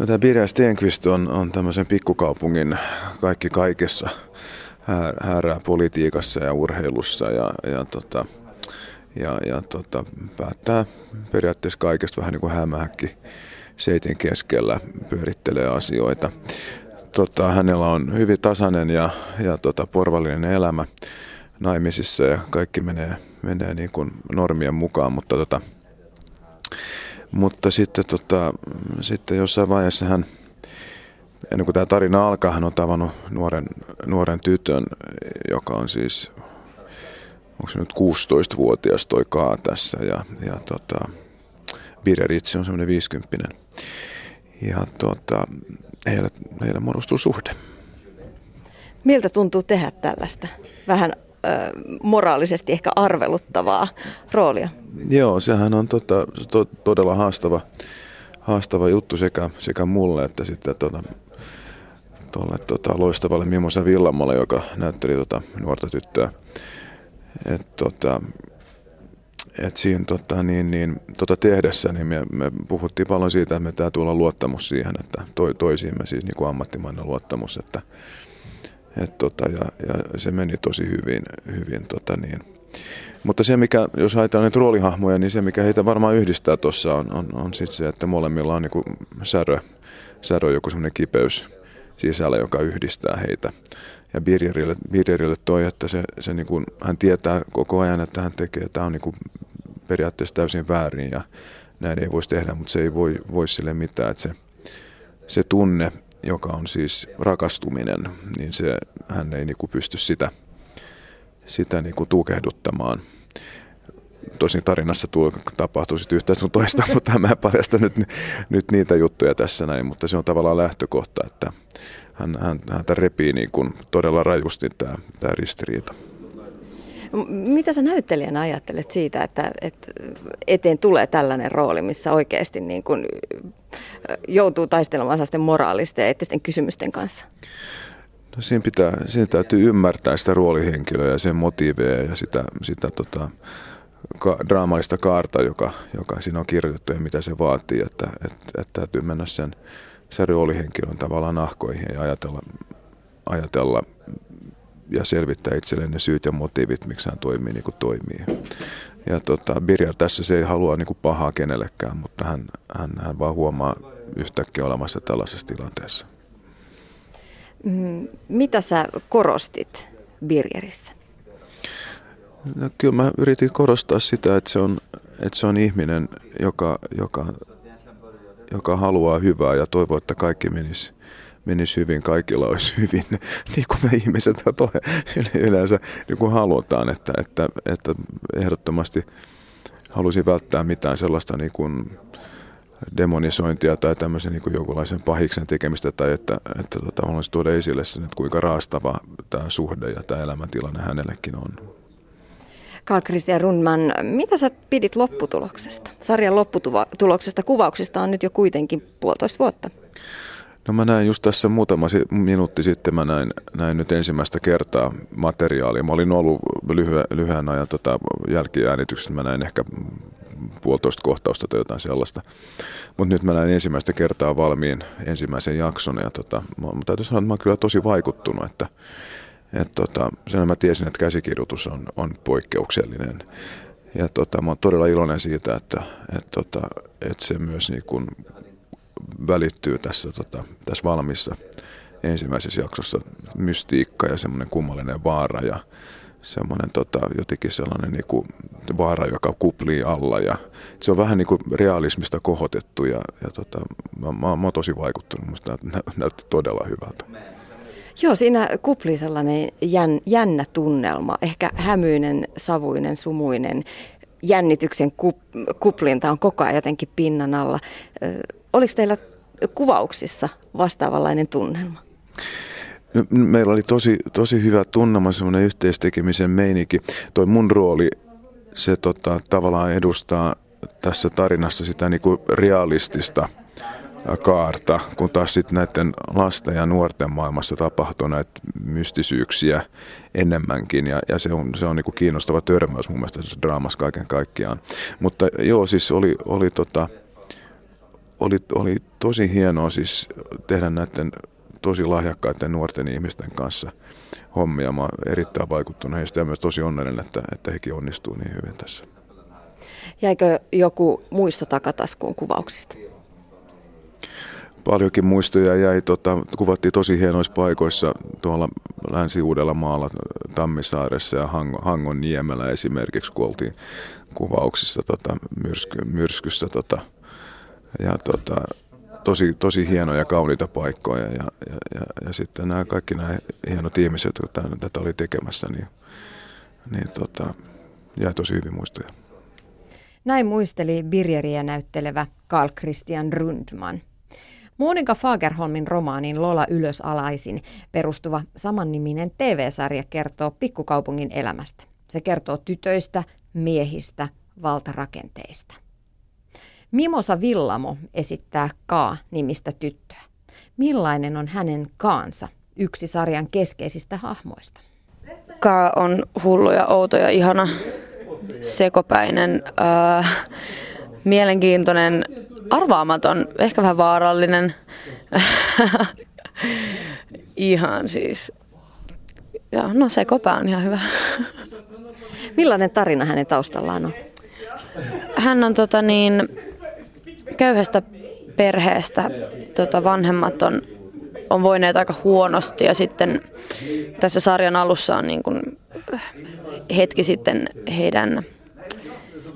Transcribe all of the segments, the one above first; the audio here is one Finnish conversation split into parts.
No, tämä Birja Stenqvist on, on tämmöisen pikkukaupungin kaikki kaikessa häärää politiikassa ja urheilussa ja, ja, tota, ja, ja tota, päättää periaatteessa kaikesta vähän niin kuin hämähäkki seitin keskellä pyörittelee asioita. Tota, hänellä on hyvin tasainen ja, ja tota, porvallinen elämä naimisissa ja kaikki menee, menee niin kuin normien mukaan, mutta, tota, mutta sitten, tota, sitten jossain vaiheessa hän, ennen kuin tämä tarina alkaa, hän on tavannut nuoren, nuoren tytön, joka on siis, onko se nyt 16-vuotias toi Kaa tässä. Ja, ja tota, Birger itse on semmoinen 50 ja tota, heille, heille muodostuu suhde. Miltä tuntuu tehdä tällaista? Vähän moraalisesti ehkä arveluttavaa roolia? Joo, sehän on tota, to, todella haastava, haastava juttu sekä, sekä mulle että sitten tota, tuolle tota, loistavalle Mimosa Villammalle, joka näytteli tota, nuorta tyttöä. Et, tota, et siinä tota, niin, niin, tota tehdessä niin me, me puhuttiin paljon siitä, että me täytyy olla luottamus siihen, että to, toisiimme siis niin kuin ammattimainen luottamus, että et, tota, ja, ja, se meni tosi hyvin, hyvin tota, niin. Mutta se, mikä, jos ajatellaan näitä roolihahmoja, niin se, mikä heitä varmaan yhdistää tuossa on, on, on sit se, että molemmilla on niin kuin särö, särö joku semmoinen kipeys sisällä, joka yhdistää heitä. Ja Birgerille, Birgerille toi, että se, se niin kuin, hän tietää koko ajan, että hän tekee, tämä on niin kuin periaatteessa täysin väärin ja näin ei voisi tehdä, mutta se ei voi, voi sille mitään, että se, se tunne, joka on siis rakastuminen, niin se, hän ei niin kuin pysty sitä, sitä niin kuin tukehduttamaan. Tosin tarinassa tuo, tapahtuu sitten yhtä sun toista, mutta mä en paljasta nyt, nyt niitä juttuja tässä näin, mutta se on tavallaan lähtökohta, että hän, hän, häntä repii niin kuin todella rajusti tämä ristiriita. Mitä sä näyttelijänä ajattelet siitä, että, että eteen tulee tällainen rooli, missä oikeasti niin kuin joutuu taistelemaan sellaisten moraalisten ja eettisten kysymysten kanssa? No siinä, pitää, siinä täytyy ymmärtää sitä roolihenkilöä ja sen motiiveja ja sitä, sitä tota, ka, draamallista kaarta, joka, joka siinä on kirjoitettu ja mitä se vaatii, että, että, että täytyy mennä sen, sen roolihenkilön tavallaan nahkoihin ja ajatella, ajatella ja selvittää itselleen ne syyt ja motiivit, miksi hän toimii niin kuin toimii. Ja tota, Birja tässä se ei halua niin kuin pahaa kenellekään, mutta hän, hän, hän vaan huomaa yhtäkkiä olemassa tällaisessa tilanteessa. Mm, mitä sä korostit Birgerissä? No, kyllä mä yritin korostaa sitä, että se on, että se on ihminen, joka, joka, joka haluaa hyvää ja toivoo, että kaikki menisi menisi hyvin, kaikilla olisi hyvin, niin kuin me ihmiset yleensä niin kuin halutaan, että, että, että ehdottomasti halusin välttää mitään sellaista niin kuin demonisointia tai tämmöisen niin jonkunlaisen pahiksen tekemistä tai että, että tota, haluaisin tuoda esille sen, että kuinka raastava tämä suhde ja tämä elämäntilanne hänellekin on. Karl Christian Rundman, mitä sä pidit lopputuloksesta? Sarjan lopputuloksesta kuvauksista on nyt jo kuitenkin puolitoista vuotta. No mä näin just tässä muutama minuutti sitten, mä näin, näin nyt ensimmäistä kertaa materiaalia. Mä olin ollut lyhyen, lyhyen ajan tota, jälkiäänityksestä, mä näin ehkä puolitoista kohtausta tai jotain sellaista. Mutta nyt mä näin ensimmäistä kertaa valmiin ensimmäisen jakson ja tota, mä, mä täytyy sanoa, että mä oon kyllä tosi vaikuttunut, että et tota, sen mä tiesin, että käsikirjoitus on, on poikkeuksellinen. Ja tota, mä oon todella iloinen siitä, että et tota, et se myös niin kun välittyy tässä, tota, tässä valmissa ensimmäisessä jaksossa mystiikka ja semmoinen kummallinen vaara ja semmoinen tota, jotenkin sellainen niin kuin vaara, joka kuplii alla ja se on vähän niin kuin realismista kohotettu ja, ja tota, mä, mä, mä oon tosi vaikuttunut, musta nä, todella hyvältä. Joo, siinä kuplii sellainen jän, jännä tunnelma, ehkä hämyinen, savuinen, sumuinen, jännityksen kup, kuplinta on koko ajan jotenkin pinnan alla. Oliko teillä kuvauksissa vastaavanlainen tunnelma? Meillä oli tosi, tosi hyvä tunnelma, semmoinen yhteistekemisen meininki. Toi mun rooli, se tota, tavallaan edustaa tässä tarinassa sitä niin kuin realistista kaarta, kun taas sitten näiden lasten ja nuorten maailmassa tapahtuu näitä mystisyyksiä enemmänkin ja, ja se on, se on niin kuin kiinnostava törmäys mun mielestä draamassa kaiken kaikkiaan. Mutta joo, siis oli, oli tota, oli, oli tosi hienoa siis tehdä näiden tosi lahjakkaiden nuorten ihmisten kanssa hommia. Mä erittäin vaikuttunut heistä ja myös tosi onnellinen, että, että hekin onnistuu niin hyvin tässä. Jäikö joku muisto takataskuun kuvauksista? Paljonkin muistoja jäi. Tota, kuvattiin tosi hienoissa paikoissa tuolla Länsi-Uudellamaalla, Tammisaaressa ja Hangon, Hangon Niemellä esimerkiksi, kun oltiin kuvauksissa tota, myrsky, myrskyssä. Tota, ja tota, tosi, tosi hienoja, kauniita paikkoja ja, ja, ja, ja sitten nämä kaikki nämä hienot ihmiset, jotka tätä oli tekemässä, niin, niin tota, jäi tosi hyvin muistoja. Näin muisteli Birjeriä näyttelevä Carl Christian Rundman. Monika Fagerholmin romaanin Lola ylösalaisin perustuva samanniminen TV-sarja kertoo pikkukaupungin elämästä. Se kertoo tytöistä, miehistä, valtarakenteista. Mimosa Villamo esittää Kaa-nimistä tyttöä. Millainen on hänen Kaansa, yksi sarjan keskeisistä hahmoista? Kaa on hullu ja outo ja ihana, sekopäinen, äh, mielenkiintoinen, arvaamaton, ehkä vähän vaarallinen. ihan siis. Ja, no sekopää on ihan hyvä. Millainen tarina hänen taustallaan on? Hän on tota niin, köyhästä perheestä tota, vanhemmat on, on voineet aika huonosti ja sitten tässä sarjan alussa on niin kuin hetki sitten heidän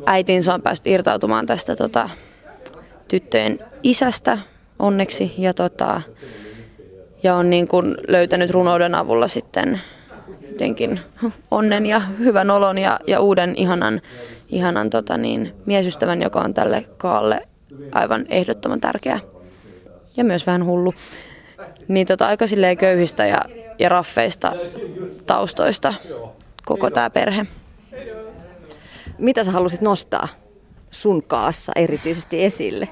äitinsä on päässyt irtautumaan tästä tota, tyttöjen isästä onneksi ja, tota, ja on niin kuin löytänyt runouden avulla sitten jotenkin onnen ja hyvän olon ja, ja uuden ihanan, ihanan tota niin, miesystävän, joka on tälle Kaalle aivan ehdottoman tärkeä ja myös vähän hullu. Niin tota, aika silleen köyhistä ja, ja raffeista taustoista koko tämä perhe. Mitä sä halusit nostaa sun kaassa erityisesti esille?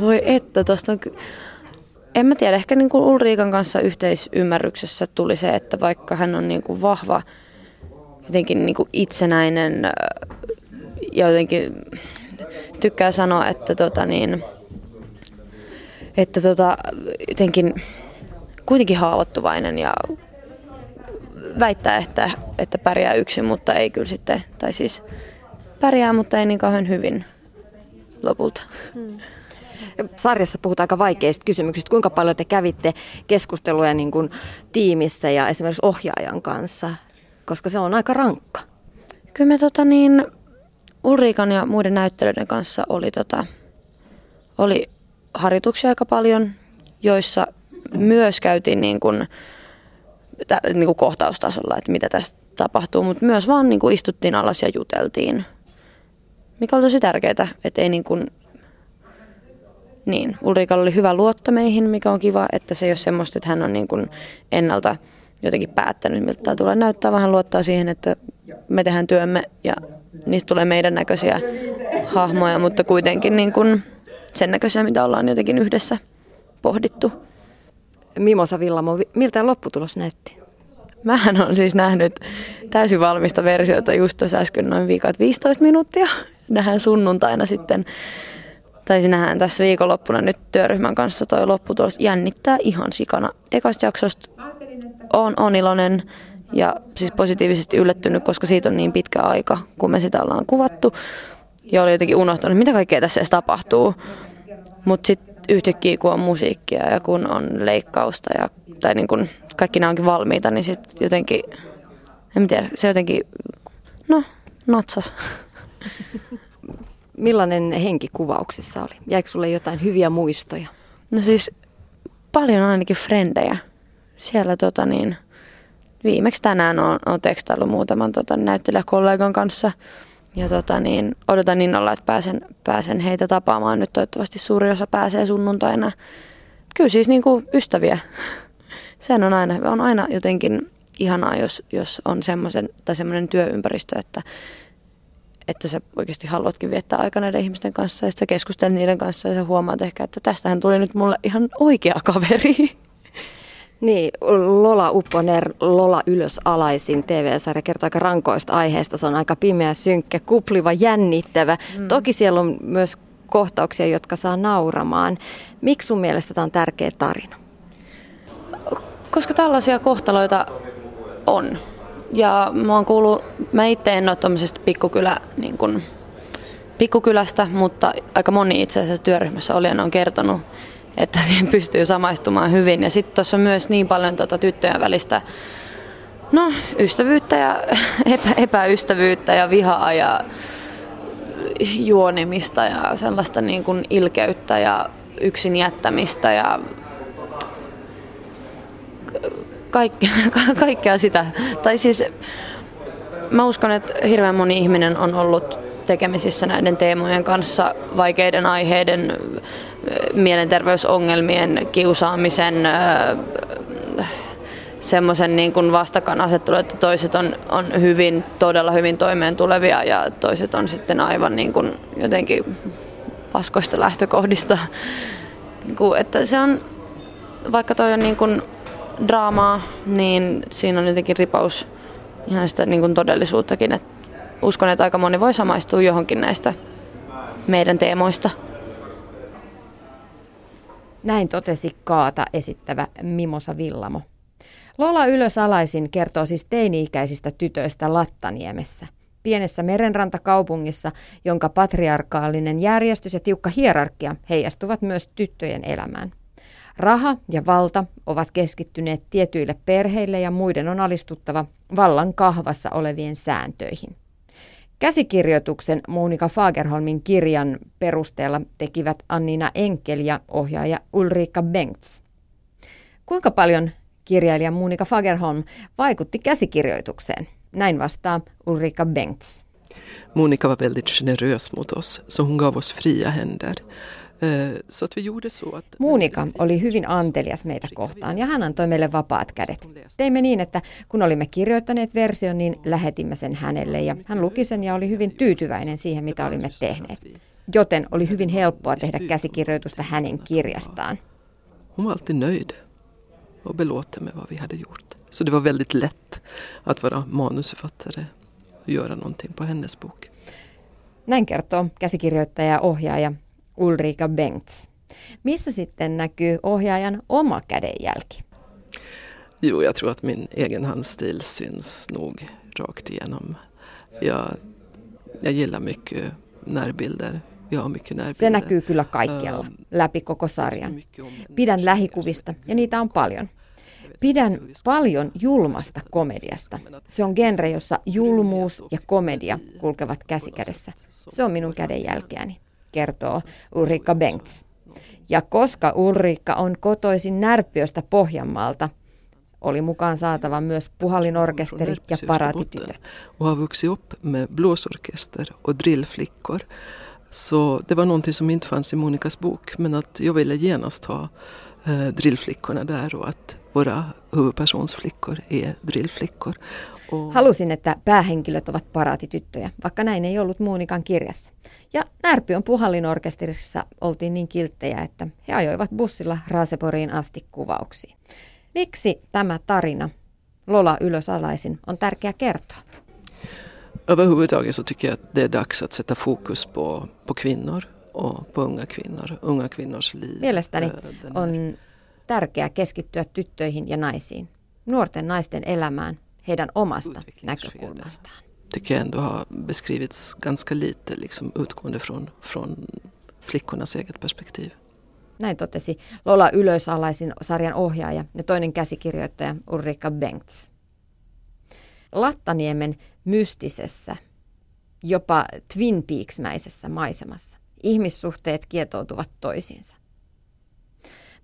Voi että, tuosta on... En mä tiedä, ehkä niin kuin Ulriikan kanssa yhteisymmärryksessä tuli se, että vaikka hän on niin kuin vahva, jotenkin niin kuin itsenäinen ja jotenkin tykkää sanoa, että, tota niin, että tota, jotenkin kuitenkin haavoittuvainen ja väittää, että, että pärjää yksin, mutta ei kyllä sitten, tai siis pärjää, mutta ei niin kauhean hyvin lopulta. Hmm. Sarjassa puhutaan aika vaikeista kysymyksistä. Kuinka paljon te kävitte keskusteluja niin kuin tiimissä ja esimerkiksi ohjaajan kanssa, koska se on aika rankka? Kyllä me tota niin, Ulriikan ja muiden näyttelyiden kanssa oli, tota, oli harjoituksia aika paljon, joissa myös käytiin niin kuin, tä, niin kuin kohtaustasolla, että mitä tässä tapahtuu, mutta myös vaan niin kuin istuttiin alas ja juteltiin, mikä oli tosi tärkeää, että ei niin kuin, niin, Ulrikalla oli hyvä luotto meihin, mikä on kiva, että se ei ole semmoista, että hän on niin kuin ennalta jotenkin päättänyt, miltä tämä tulee. Näyttää, vähän luottaa siihen, että me tehdään työmme ja niistä tulee meidän näköisiä hahmoja, mutta kuitenkin niin kuin sen näköisiä, mitä ollaan jotenkin yhdessä pohdittu. Mimosa Villamo, miltä lopputulos näytti? Mähän on siis nähnyt täysin valmista versiota just tuossa äsken noin viikot 15 minuuttia. Nähdään sunnuntaina sitten, tai nähdään tässä viikonloppuna nyt työryhmän kanssa toi lopputulos. Jännittää ihan sikana. Ekasta jaksosta on, on iloinen ja siis positiivisesti yllättynyt, koska siitä on niin pitkä aika, kun me sitä ollaan kuvattu. Ja oli jotenkin unohtanut, mitä kaikkea tässä edes tapahtuu. Mutta sitten yhtäkkiä, kun on musiikkia ja kun on leikkausta ja tai niin kun kaikki nämä onkin valmiita, niin sitten jotenkin, en tiedä, se jotenkin, no, natsas. Millainen henki kuvauksissa oli? Jäikö sulle jotain hyviä muistoja? No siis paljon ainakin frendejä. Siellä tota niin, viimeksi tänään on, on tekstaillut muutaman tota, näyttelijäkollegan kanssa. Ja tota, niin, odotan innolla, että pääsen, pääsen heitä tapaamaan. Nyt toivottavasti suuri osa pääsee sunnuntaina. Kyllä siis niin kuin ystäviä. Sehän on aina, on aina jotenkin ihanaa, jos, jos on semmoisen tai semmoinen työympäristö, että, että sä oikeasti haluatkin viettää aikaa näiden ihmisten kanssa ja sitten sä niiden kanssa ja sä huomaat ehkä, että tästähän tuli nyt mulle ihan oikea kaveri. Niin, Lola Upponer, Lola ylös alaisin TV-sarja kertoo aika rankoista aiheesta. Se on aika pimeä, synkkä, kupliva, jännittävä. Mm. Toki siellä on myös kohtauksia, jotka saa nauramaan. Miksi sun mielestä tämä on tärkeä tarina? Koska tällaisia kohtaloita on. Ja mä oon kuullut, mä itse en ole tuommoisesta pikkukylä, niin kun, pikkukylästä, mutta aika moni itse asiassa työryhmässä oli on kertonut, että siihen pystyy samaistumaan hyvin. Ja sitten tuossa on myös niin paljon tuota tyttöjen välistä no, ystävyyttä ja epä, epäystävyyttä ja vihaa ja juonimista ja sellaista niin kuin ilkeyttä ja yksin jättämistä ja kaikkea, kaikkea sitä. Tai siis mä uskon, että hirveän moni ihminen on ollut tekemisissä näiden teemojen kanssa, vaikeiden aiheiden, mielenterveysongelmien, kiusaamisen, semmoisen niin kuin vastakkainasettelu, että toiset on, on hyvin, todella hyvin toimeen tulevia ja toiset on sitten aivan niin kuin jotenkin paskoista lähtökohdista. Niin että se on, vaikka toi on niin kuin draamaa, niin siinä on jotenkin ripaus ihan sitä niin kuin todellisuuttakin. Et uskon, että aika moni voi samaistua johonkin näistä meidän teemoista. Näin totesi Kaata esittävä Mimosa Villamo. Lola ylösalaisin kertoo siis teini-ikäisistä tytöistä Lattaniemessä, pienessä merenrantakaupungissa, jonka patriarkaalinen järjestys ja tiukka hierarkia heijastuvat myös tyttöjen elämään. Raha ja valta ovat keskittyneet tietyille perheille ja muiden on alistuttava vallan kahvassa olevien sääntöihin. Käsikirjoituksen Monika Fagerholmin kirjan perusteella tekivät Annina Enkel ja ohjaaja Ulrika Bengts. Kuinka paljon kirjailija Monika Fagerholm vaikutti käsikirjoitukseen? Näin vastaa Ulrika Bengts. Monika var väldigt generös mot oss, så hon gav oss fria händer. Eh, Muunika oli hyvin antelias meitä kohtaan ja hän antoi meille vapaat kädet. Teimme niin, että kun olimme kirjoittaneet version, niin lähetimme sen hänelle ja hän luki sen ja oli hyvin tyytyväinen siihen, mitä olimme tehneet. Joten oli hyvin helppoa tehdä käsikirjoitusta hänen kirjastaan. Hon var alltid nöjd och belåten med vad vi hade gjort. Så det var väldigt lätt att vara manusförfattare och göra någonting på hennes bok. Näin kertoo käsikirjoittaja ja ohjaaja Ulrika Bengts. Missä sitten näkyy ohjaajan oma kädenjälki? Jo, jag tror att min egen handstil syns nog rakt igenom. Jag, jag gillar mycket närbilder. Jag mycket närbilder. Se näkyy kyllä kaikkialla, läpi koko sarjan. Pidän lähikuvista ja niitä on paljon. Pidän paljon julmasta komediasta. Se on genre, jossa julmuus ja komedia kulkevat käsikädessä. Se on minun kädenjälkeäni kertoo Ulrika Bengts. Ja koska Ulrikka on kotoisin Närpiöstä Pohjanmaalta, oli mukaan saatava myös puhallinorkesteri ja paraatitytöt. Och har vuxit upp med blåsorkester och drillflickor. Så det var någonting som inte fanns i Monikas bok men att jag ville genast ha eh, drillflickorna där och att våra huvudpersonsflickor är drillflickor. Halusin, että päähenkilöt ovat paraatityttöjä, vaikka näin ei ollut Muunikan kirjassa. Ja Närpion puhallinorkesterissa oltiin niin kilttejä, että he ajoivat bussilla Raaseporiin asti kuvauksiin. Miksi tämä tarina, Lola ylösalaisin, on tärkeä kertoa? Överhuvudtaget så tycker jag att det är dags att sätta fokus på, på kvinnor och på unga kvinnor, unga kvinnors liv. Mielestäni on tärkeää keskittyä tyttöihin ja naisiin, nuorten naisten elämään heidän omasta näkökulmastaan. Tycker jag ändå har beskrivits ganska lite liksom utgående från, från flickornas eget perspektiv. Näin totesi Lola Ylösalaisin sarjan ohjaaja ja toinen käsikirjoittaja Ulrika Bengts. Lattaniemen mystisessä, jopa Twin Peaks-mäisessä maisemassa ihmissuhteet kietoutuvat toisiinsa.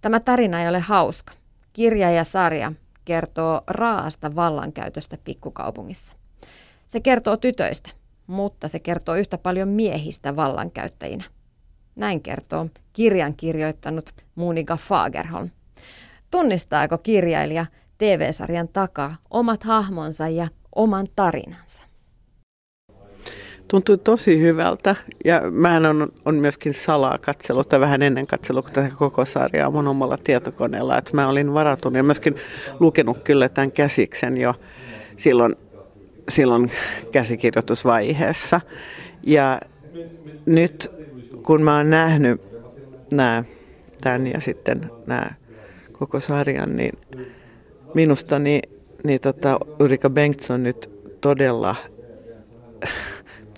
Tämä tarina ei ole hauska. Kirja ja sarja kertoo raasta vallankäytöstä pikkukaupungissa. Se kertoo tytöistä, mutta se kertoo yhtä paljon miehistä vallankäyttäjinä. Näin kertoo kirjan kirjoittanut Monika Fagerholm. Tunnistaako kirjailija TV-sarjan takaa omat hahmonsa ja oman tarinansa? Tuntui tosi hyvältä ja mä on, on myöskin salaa katsellut tai vähän ennen katsellut tätä koko sarjaa mun omalla tietokoneella. Että mä olin varatunut ja myöskin lukenut kyllä tämän käsiksen jo silloin, silloin käsikirjoitusvaiheessa. Ja nyt kun mä oon nähnyt nämä, tämän ja sitten nämä koko sarjan, niin minusta niin, niin tota Ulrika Bengtsson nyt todella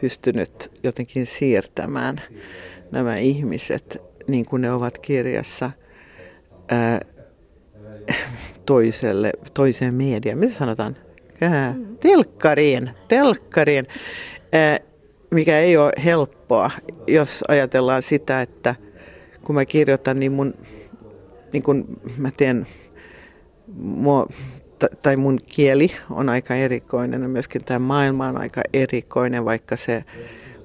pystynyt jotenkin siirtämään nämä ihmiset niin kuin ne ovat kirjassa ää, toiselle, toiseen mediaan. Mitä sanotaan? Ää, telkkariin, telkkariin, ää, mikä ei ole helppoa, jos ajatellaan sitä, että kun mä kirjoitan, niin mun, niin kun mä teen, mua, tai mun kieli on aika erikoinen ja myöskin tämä maailma on aika erikoinen, vaikka se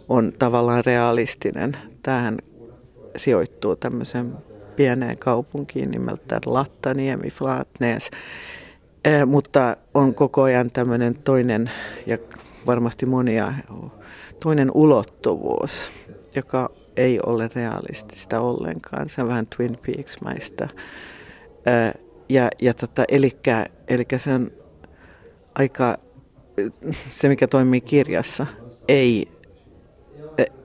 on tavallaan realistinen. Tähän sijoittuu tämmöiseen pieneen kaupunkiin nimeltään Lattaniemi, Flatnes. Eh, mutta on koko ajan tämmöinen toinen ja varmasti monia, toinen ulottuvuus, joka ei ole realistista ollenkaan. Se on vähän Twin Peaks-maista. Eh, ja, ja tota, elikkä, elikkä se on aika, se mikä toimii kirjassa, ei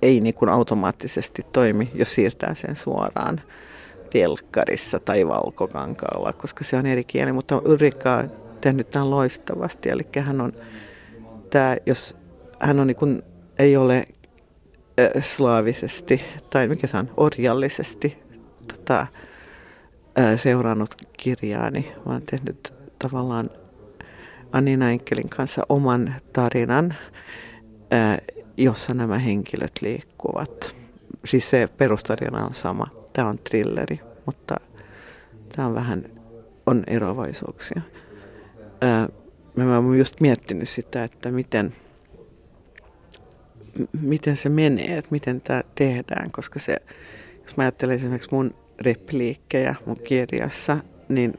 ei niin kuin automaattisesti toimi, jos siirtää sen suoraan telkkarissa tai valkokankaalla, koska se on eri kieli. Mutta Ulrika on tehnyt tämän loistavasti. Eli hän on, tämä, jos hän on niin kuin, ei ole äh, slaavisesti tai mikä se on, orjallisesti tota, äh, seurannut kirjaani, vaan tehnyt tavallaan Anina Enkelin kanssa oman tarinan, jossa nämä henkilöt liikkuvat. Siis se perustarina on sama. Tämä on trilleri, mutta tämä on vähän, on eroavaisuuksia. Mä olen just miettinyt sitä, että miten, miten se menee, että miten tämä tehdään, koska se, jos mä ajattelen esimerkiksi mun repliikkejä mun kirjassa, niin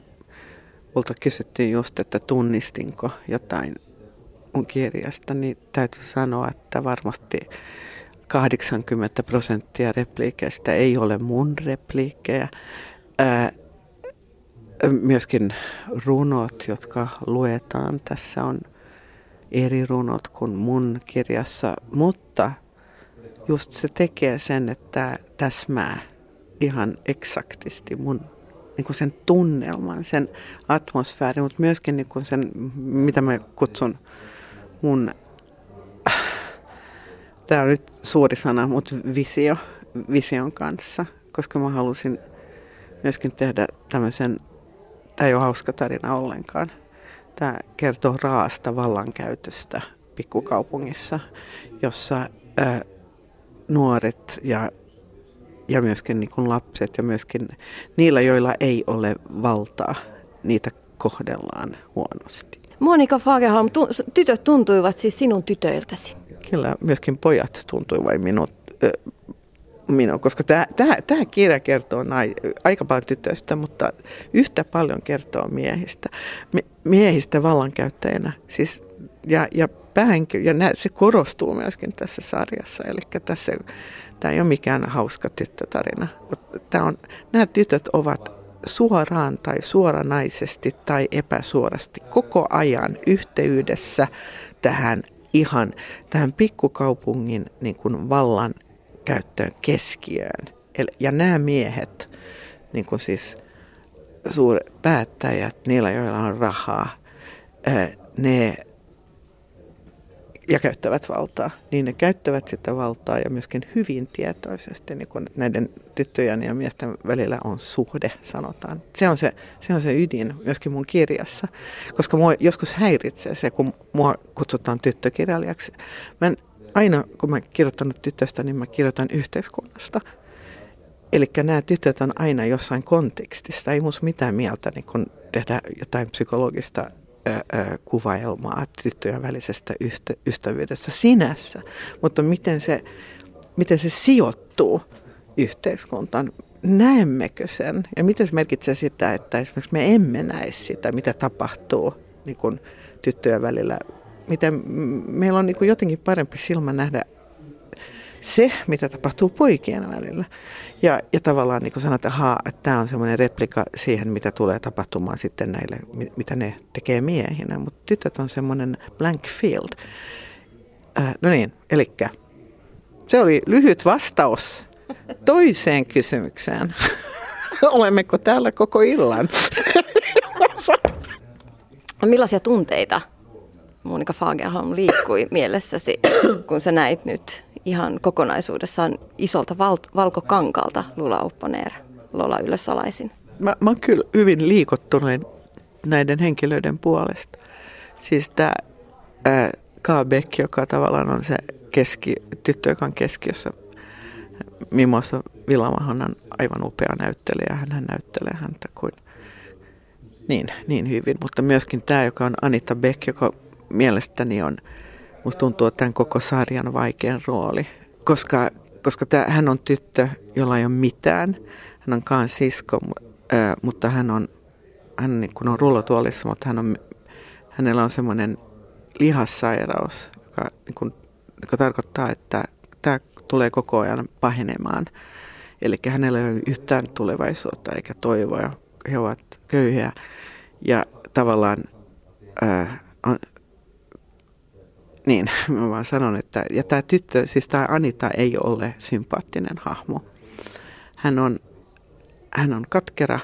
multa kysyttiin just, että tunnistinko jotain mun kirjasta, niin täytyy sanoa, että varmasti 80 prosenttia repliikeistä ei ole mun repliikkejä. Myöskin runot, jotka luetaan tässä on eri runot kuin mun kirjassa, mutta just se tekee sen, että täsmää ihan eksaktisti mun niin kuin sen tunnelman, sen atmosfäärin, mutta myöskin niin kuin sen, mitä mä kutsun mun, tämä on nyt suuri sana, mutta visio, vision kanssa, koska mä halusin myöskin tehdä tämmöisen, tämä ei ole hauska tarina ollenkaan. Tämä kertoo raasta vallankäytöstä pikkukaupungissa, jossa ää, nuoret ja, ja myöskin niin kuin lapset ja myöskin niillä, joilla ei ole valtaa, niitä kohdellaan huonosti. Monika Fagerholm, tu- tytöt tuntuivat siis sinun tytöiltäsi. Kyllä, myöskin pojat tuntuivat minut, äh, minun, koska tämä kirja kertoo nai, aika paljon tytöistä, mutta yhtä paljon kertoo miehistä. Miehistä vallankäyttäjänä. Siis, ja, ja, päähenkilö, ja nä, se korostuu myöskin tässä sarjassa. Eli tässä tämä ei ole mikään hauska tyttötarina. Tämä on, nämä tytöt ovat suoraan tai suoranaisesti tai epäsuorasti koko ajan yhteydessä tähän ihan tähän pikkukaupungin niin kuin vallan käyttöön keskiöön. Ja nämä miehet, niin kuin siis suuret päättäjät, niillä joilla on rahaa, ne ja käyttävät valtaa, niin ne käyttävät sitä valtaa ja myöskin hyvin tietoisesti, niin kun näiden tyttöjen ja miesten välillä on suhde, sanotaan. Se on se, se on se ydin myöskin mun kirjassa, koska mua joskus häiritsee se, kun mua kutsutaan tyttökirjailijaksi. Mä en, aina kun mä kirjoittanut tytöstä, niin mä kirjoitan yhteiskunnasta. Eli nämä tytöt on aina jossain kontekstista, ei musta mitään mieltä niin kun tehdä jotain psykologista kuvailmaa tyttöjen välisestä ystävyydestä sinässä, mutta miten se, miten se sijoittuu yhteiskuntaan, näemmekö sen? Ja mitä se merkitsee sitä, että esimerkiksi me emme näe sitä, mitä tapahtuu niin tyttöjen välillä. Miten meillä on niin jotenkin parempi silmä nähdä se, mitä tapahtuu poikien välillä. Ja, ja tavallaan niin sanotaan, että, että tämä on semmoinen replika siihen, mitä tulee tapahtumaan sitten näille, mitä ne tekee miehinä. Mutta tytöt on semmoinen blank field. Äh, no niin, eli se oli lyhyt vastaus toiseen kysymykseen. Olemmeko täällä koko illan? Millaisia tunteita Monika Fagerholm liikkui mielessäsi, kun sä näit nyt ihan kokonaisuudessaan isolta val- valkokankalta Lula Upponeer, Lola Ylösalaisin? Mä, mä oon kyllä hyvin liikottunut näiden henkilöiden puolesta. Siis tämä Beck, joka tavallaan on se keski, tyttö, joka on keskiössä. Mimosa Vilamahan on aivan upea näyttelijä. Hän näyttelee häntä kuin niin, niin hyvin. Mutta myöskin tämä, joka on Anita Beck, joka mielestäni on, musta tuntuu, että tämän koko sarjan vaikein rooli. Koska, koska tämä, hän on tyttö, jolla ei ole mitään. Hän on kaan sisko, mutta hän on, hän niin kuin on rullotuolissa, mutta hän on, hänellä on semmoinen lihassairaus, joka, niin kuin, joka tarkoittaa, että tämä tulee koko ajan pahenemaan. Eli hänellä ei ole yhtään tulevaisuutta eikä toivoa. He ovat köyhiä ja tavallaan ää, on, niin, mä vaan sanon, että ja tämä tyttö, siis tämä Anita ei ole sympaattinen hahmo. Hän on, hän on katkera,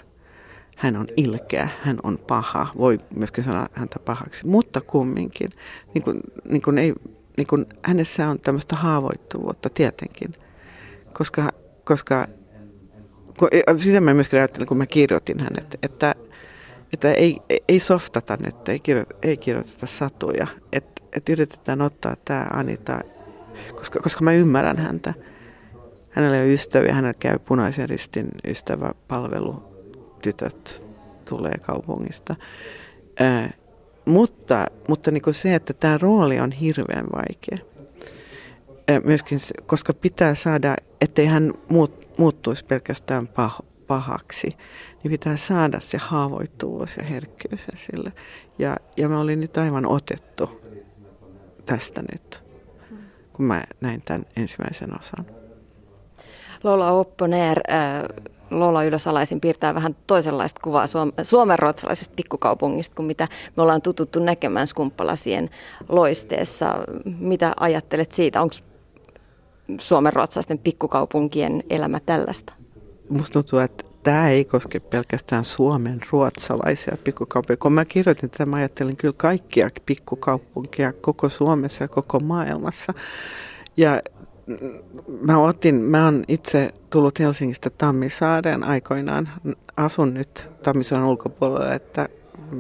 hän on ilkeä, hän on paha, voi myöskin sanoa häntä pahaksi, mutta kumminkin, niin kuin, niin kuin ei, niin kuin hänessä on tämmöistä haavoittuvuutta tietenkin, koska, koska kun, sitä mä myöskin ajattelin, kun mä kirjoitin hänet, että, että ei, ei softata nyt, ei kirjoiteta, ei kirjoiteta satuja, että, että yritetään ottaa tämä Anita, koska, koska mä ymmärrän häntä. Hänellä on ystäviä, hänellä käy punaisen ristin ystäväpalvelu tytöt tulee kaupungista. Ää, mutta mutta niin kuin se, että tämä rooli on hirveän vaikea. Myöskin se, koska pitää saada, ettei hän muut, muuttuisi pelkästään pah, pahaksi, niin pitää saada se haavoittuvuus ja herkkyys sille. Ja, ja mä olin nyt aivan otettu tästä nyt, kun mä näin tämän ensimmäisen osan. Lola Opponer, äh, Lola Ylösalaisin piirtää vähän toisenlaista kuvaa Suomen ruotsalaisesta pikkukaupungista kuin mitä me ollaan tututtu näkemään skumppalasien loisteessa. Mitä ajattelet siitä? Onko Suomen ruotsalaisten pikkukaupunkien elämä tällaista? Musta tuntuu, että tämä ei koske pelkästään Suomen ruotsalaisia pikkukaupunkeja. Kun mä kirjoitin tätä, mä ajattelin kyllä kaikkia pikkukaupunkeja koko Suomessa ja koko maailmassa. Ja mä otin, mä oon itse tullut Helsingistä Tammisaareen aikoinaan. Asun nyt Tammisaaren ulkopuolella, että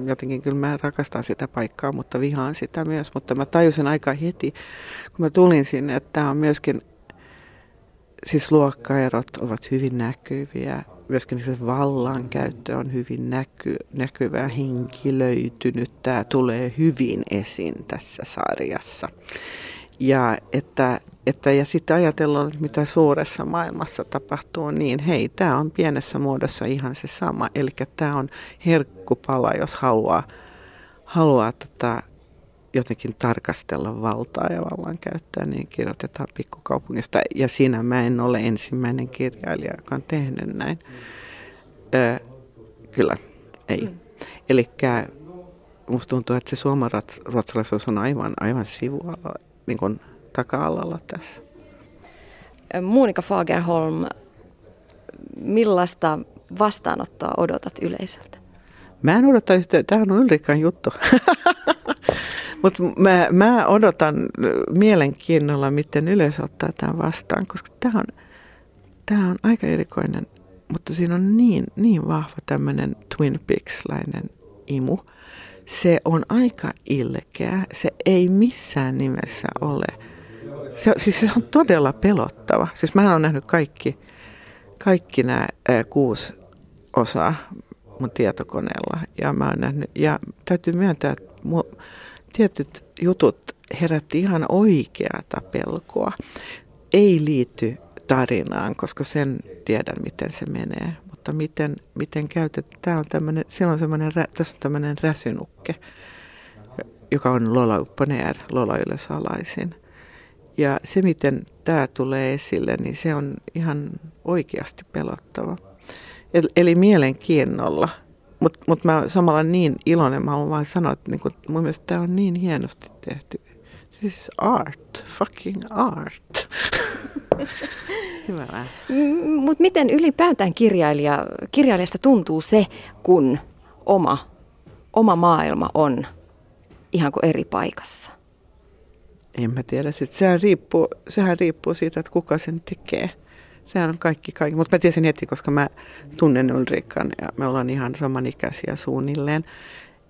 jotenkin kyllä mä rakastan sitä paikkaa, mutta vihaan sitä myös. Mutta mä tajusin aika heti, kun mä tulin sinne, että tämä on myöskin, siis luokkaerot ovat hyvin näkyviä. Myöskin se vallankäyttö on hyvin näky, näkyvää, henkilöitynyt. Tämä tulee hyvin esiin tässä sarjassa. Ja että että, ja sitten ajatellaan, että mitä suuressa maailmassa tapahtuu, niin hei, tämä on pienessä muodossa ihan se sama. Eli tämä on herkkupala, jos haluaa, haluaa tota, jotenkin tarkastella valtaa ja vallankäyttöä, niin kirjoitetaan pikkukaupungista. Ja siinä mä en ole ensimmäinen kirjailija, joka on tehnyt näin. Öö, kyllä, ei. Mm. Eli musta tuntuu, että se suomalaisuus on aivan, aivan sivualla, niin kuin taka-alalla tässä. Monika Fagerholm, millaista vastaanottoa odotat yleisöltä? Mä en odota yhtä, tämä on Ulrikan juttu. Mutta mä, mä odotan mielenkiinnolla, miten yleisö ottaa tämän vastaan, koska tämä on, tämä on aika erikoinen, mutta siinä on niin, niin vahva tämmöinen Twin Peaks-lainen imu. Se on aika ilkeä, se ei missään nimessä ole – se, siis se on todella pelottava. Siis mä oon nähnyt kaikki, kaikki nämä ää, kuusi osaa mun tietokoneella. Ja mä oon nähnyt, ja täytyy myöntää, että mu, tietyt jutut herätti ihan oikeata pelkoa. Ei liity tarinaan, koska sen tiedän, miten se menee. Mutta miten, miten käytetään, tämä on tämmöinen, siellä on semmoinen, tässä on tämmöinen räsynukke, joka on Lola Upponeer, Lola Ylösalaisin. Ja se, miten tämä tulee esille, niin se on ihan oikeasti pelottava. Eli, eli mielenkiinnolla. Mutta mut mä samalla niin iloinen, mä haluan vaan sanoa, että niinku, mun mielestä tämä on niin hienosti tehty. This is art, fucking art. Hyvä vähän. Mutta miten ylipäätään kirjailija, kirjailijasta tuntuu se, kun oma, oma maailma on ihan kuin eri paikassa? En mä tiedä. Sitten sehän, riippuu, sehän riippuu siitä, että kuka sen tekee. Sehän on kaikki kaikki. Mutta mä tiesin heti, koska mä tunnen Ulrikan ja me ollaan ihan samanikäisiä suunnilleen.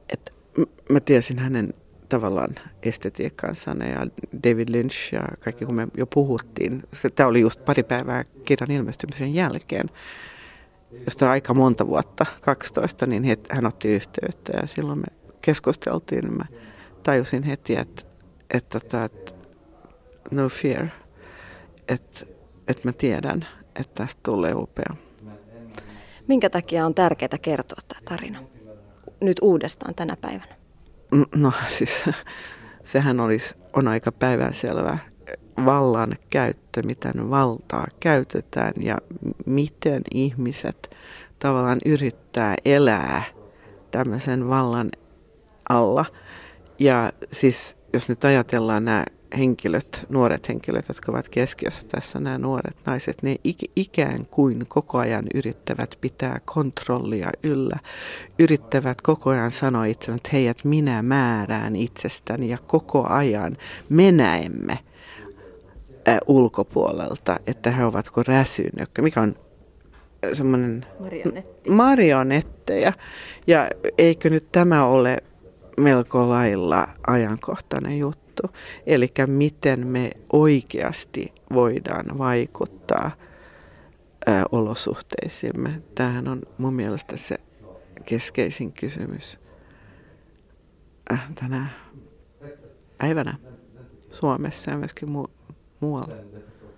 Että mä tiesin hänen tavallaan estetiikkansa ja David Lynch ja kaikki, kun me jo puhuttiin. Tämä oli just pari päivää kirjan ilmestymisen jälkeen, josta aika monta vuotta, 12, niin hän otti yhteyttä ja silloin me keskusteltiin. Niin mä tajusin heti, että, että, että, että no fear, että, että mä tiedän, että tästä tulee upea. Minkä takia on tärkeää kertoa tämä tarina nyt uudestaan tänä päivänä? No siis sehän olisi, on aika päivänselvä vallan käyttö, miten valtaa käytetään ja miten ihmiset tavallaan yrittää elää tämmöisen vallan alla. Ja siis jos nyt ajatellaan nämä henkilöt, nuoret henkilöt, jotka ovat keskiössä tässä, nämä nuoret naiset, ne ikään kuin koko ajan yrittävät pitää kontrollia yllä. Yrittävät koko ajan sanoa itselleen, että hei, että minä määrään itsestäni ja koko ajan me näemme ulkopuolelta, että he ovatko räsynökkö, mikä on semmoinen Marionetti. marionetteja. Ja eikö nyt tämä ole melko lailla ajankohtainen juttu? Juttu. Eli miten me oikeasti voidaan vaikuttaa ää, olosuhteisiimme. Tämähän on mun mielestä se keskeisin kysymys äh, tänä päivänä Suomessa ja myöskin mu- muualla.